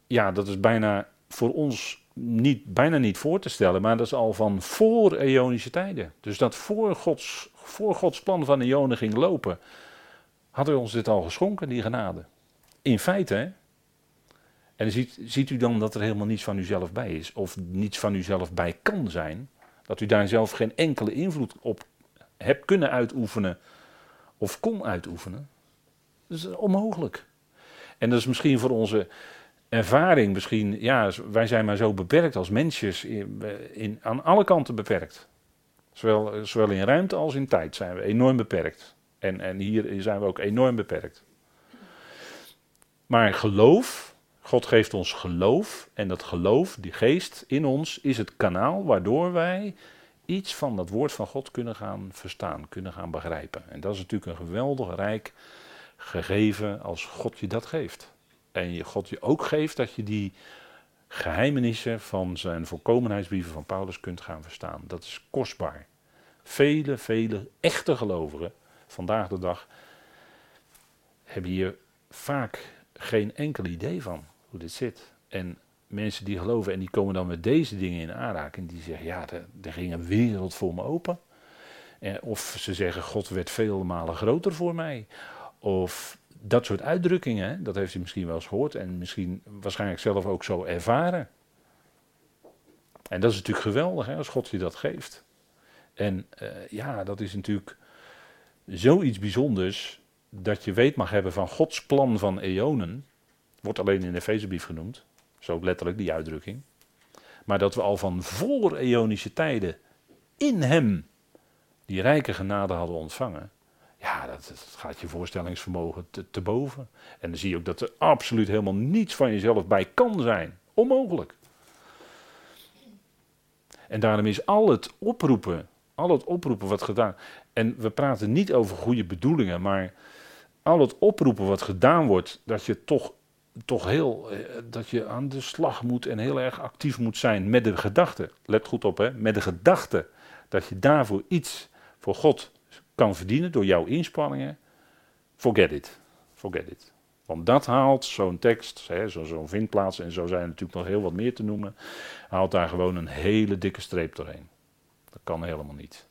Ja, dat is bijna voor ons niet, bijna niet voor te stellen, maar dat is al van voor eonische tijden. Dus dat voor Gods, voor Gods plan van eonen ging lopen, had hij ons dit al geschonken, die genade. In feite, hè? En ziet, ziet u dan dat er helemaal niets van uzelf bij is, of niets van uzelf bij kan zijn, dat u daar zelf geen enkele invloed op hebt kunnen uitoefenen of kon uitoefenen. Dat is onmogelijk. En dat is misschien voor onze ervaring, misschien, ja, wij zijn maar zo beperkt als mensjes, in, aan alle kanten beperkt. Zowel, zowel in ruimte als in tijd zijn we enorm beperkt. En, en hier zijn we ook enorm beperkt. Maar geloof, God geeft ons geloof. En dat geloof, die geest in ons, is het kanaal waardoor wij iets van dat woord van God kunnen gaan verstaan, kunnen gaan begrijpen. En dat is natuurlijk een geweldig rijk gegeven als God je dat geeft. En je God je ook geeft dat je die geheimenissen van zijn volkomenheidsbrieven van Paulus kunt gaan verstaan. Dat is kostbaar. Vele, vele echte gelovigen vandaag de dag hebben hier vaak geen enkel idee van hoe dit zit. En mensen die geloven en die komen dan met deze dingen in aanraking, die zeggen, ja, er, ging een wereld voor me open. En, of ze zeggen, God werd vele malen groter voor mij. Of dat soort uitdrukkingen, dat heeft u misschien wel eens gehoord en misschien waarschijnlijk zelf ook zo ervaren. En dat is natuurlijk geweldig hè, als God je dat geeft. En uh, ja, dat is natuurlijk zoiets bijzonders dat je weet mag hebben van Gods plan van eonen. Wordt alleen in de Efezebrief genoemd. Zo letterlijk die uitdrukking. Maar dat we al van voor eonische tijden in hem die rijke genade hadden ontvangen. Dat gaat je voorstellingsvermogen te, te, boven. En dan zie je ook dat er absoluut helemaal niets van jezelf bij kan zijn. Onmogelijk. En daarom is al het oproepen, al het oproepen wat gedaan. En we praten niet over goede bedoelingen, maar al het oproepen wat gedaan wordt, dat je toch toch heel, eh, dat je aan de slag moet en heel erg actief moet zijn met de gedachte. Let goed op, hè, met de gedachte dat je daarvoor iets voor God kan verdienen door jouw inspanningen. Forget it. Forget it. Want dat haalt zo'n tekst, zo'n zo vindplaats, en zo zijn er natuurlijk nog heel wat meer te noemen, haalt daar gewoon een hele dikke streep doorheen. Dat kan helemaal niet.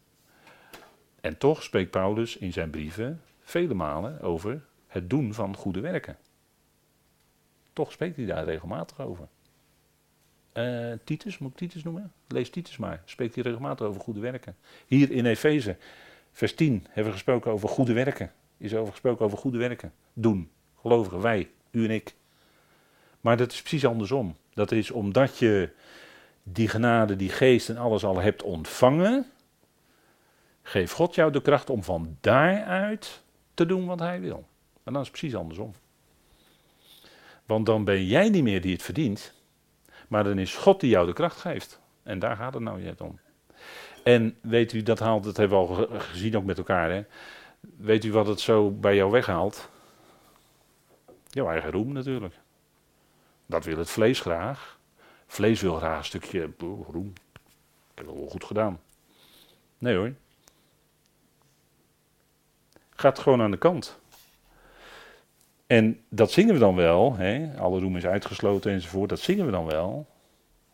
En toch spreekt Paulus in zijn brieven vele malen over het doen van goede werken. Toch spreekt hij daar regelmatig over. Uh, Titus, moet ik Titus noemen? Lees Titus maar. Spreekt hij regelmatig over goede werken. Hier in Efeze, vers 10, hebben we gesproken over goede werken. Is over gesproken over goede werken. Doen. Gelovigen, wij, u en ik. Maar dat is precies andersom. Dat is omdat je die genade, die geest en alles al hebt ontvangen. Geeft God jou de kracht om van daaruit te doen wat hij wil. Maar dan is het precies andersom. Want dan ben jij niet meer die het verdient. Maar dan is God die jou de kracht geeft. En daar gaat het nou net om. En weet u, dat haalt, dat hebben we al gezien ook met elkaar. Hè? Weet u wat het zo bij jou weghaalt? Jouw eigen roem natuurlijk. Dat wil het vlees graag. Vlees wil graag een stukje roem. Ik heb het wel goed gedaan. Nee hoor. Gaat gewoon aan de kant. En dat zingen we dan wel, hè? alle roem is uitgesloten enzovoort, dat zingen we dan wel.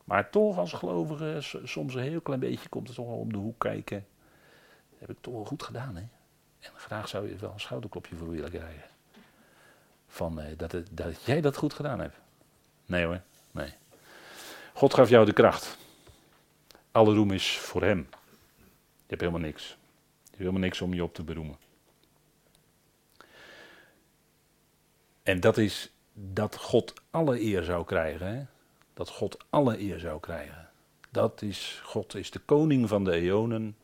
Maar toch als gelovige, soms een heel klein beetje komt het toch wel om de hoek kijken. Heb ik toch wel goed gedaan, hè? En graag zou je wel een schouderklopje voor willen krijgen. Van eh, dat, dat jij dat goed gedaan hebt. Nee hoor, nee. God gaf jou de kracht. Alle roem is voor hem. Je hebt helemaal niks. Je hebt helemaal niks om je op te beroemen. En dat is dat God alle eer zou krijgen. Hè? Dat God alle eer zou krijgen. Dat is, God is de koning van de eonen.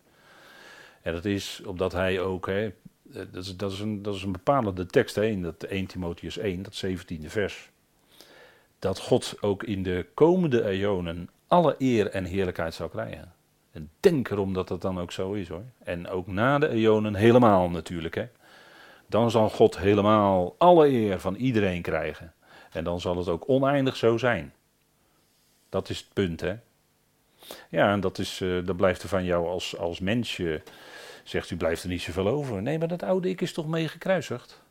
En dat is omdat hij ook, hè, dat, is, dat, is een, dat is een bepalende tekst hè, in dat 1 Timotheus 1, dat 17e vers. Dat God ook in de komende eonen alle eer en heerlijkheid zou krijgen. En denk erom dat dat dan ook zo is hoor. En ook na de eonen helemaal natuurlijk. Hè dan zal God helemaal alle eer van iedereen krijgen. En dan zal het ook oneindig zo zijn. Dat is het punt, hè? Ja, en dat, is, uh, dat blijft er van jou als, als mensje. Zegt u, blijft er niet zoveel over. Nee, maar dat oude ik is toch mee gekruisigd?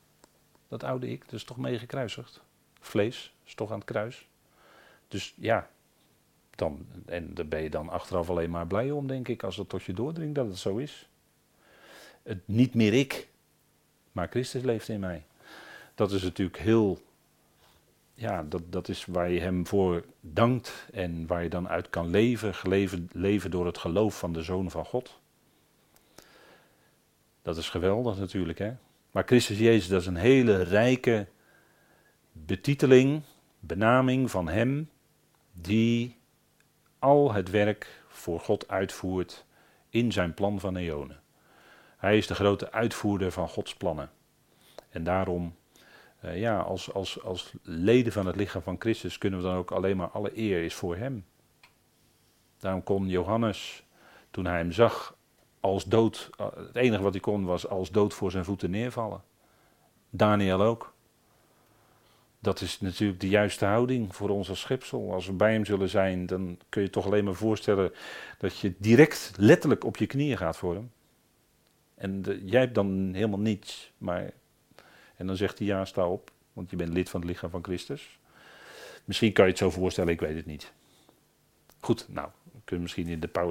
Dat oude ik, dat is toch mee gekruisigd? Vlees is toch aan het kruis? Dus ja, dan, en daar ben je dan achteraf alleen maar blij om, denk ik, als het tot je doordringt dat het zo is. Het niet meer ik, maar Christus leeft in mij. Dat is natuurlijk heel, ja, dat, dat is waar je hem voor dankt en waar je dan uit kan leven, leven, leven door het geloof van de Zoon van God. Dat is geweldig natuurlijk, hè. Maar Christus Jezus, dat is een hele rijke betiteling, benaming van Hem die al het werk voor God uitvoert in zijn plan van eonen. Hij is de grote uitvoerder van Gods plannen. En daarom, uh, ja, als, als, als leden van het lichaam van Christus kunnen we dan ook alleen maar alle eer is voor Hem. Daarom kon Johannes, toen hij hem zag, als dood, uh, het enige wat hij kon was als dood voor zijn voeten neervallen. Daniel ook. Dat is natuurlijk de juiste houding voor ons als schepsel. Als we bij hem zullen zijn, dan kun je toch alleen maar voorstellen dat je direct letterlijk op je knieën gaat voor hem. En jij hebt dan helemaal niets, maar. En dan zegt hij ja, sta op, want je bent lid van het lichaam van Christus. Misschien kan je het zo voorstellen, ik weet het niet. Goed, nou, we kunnen misschien in de pauze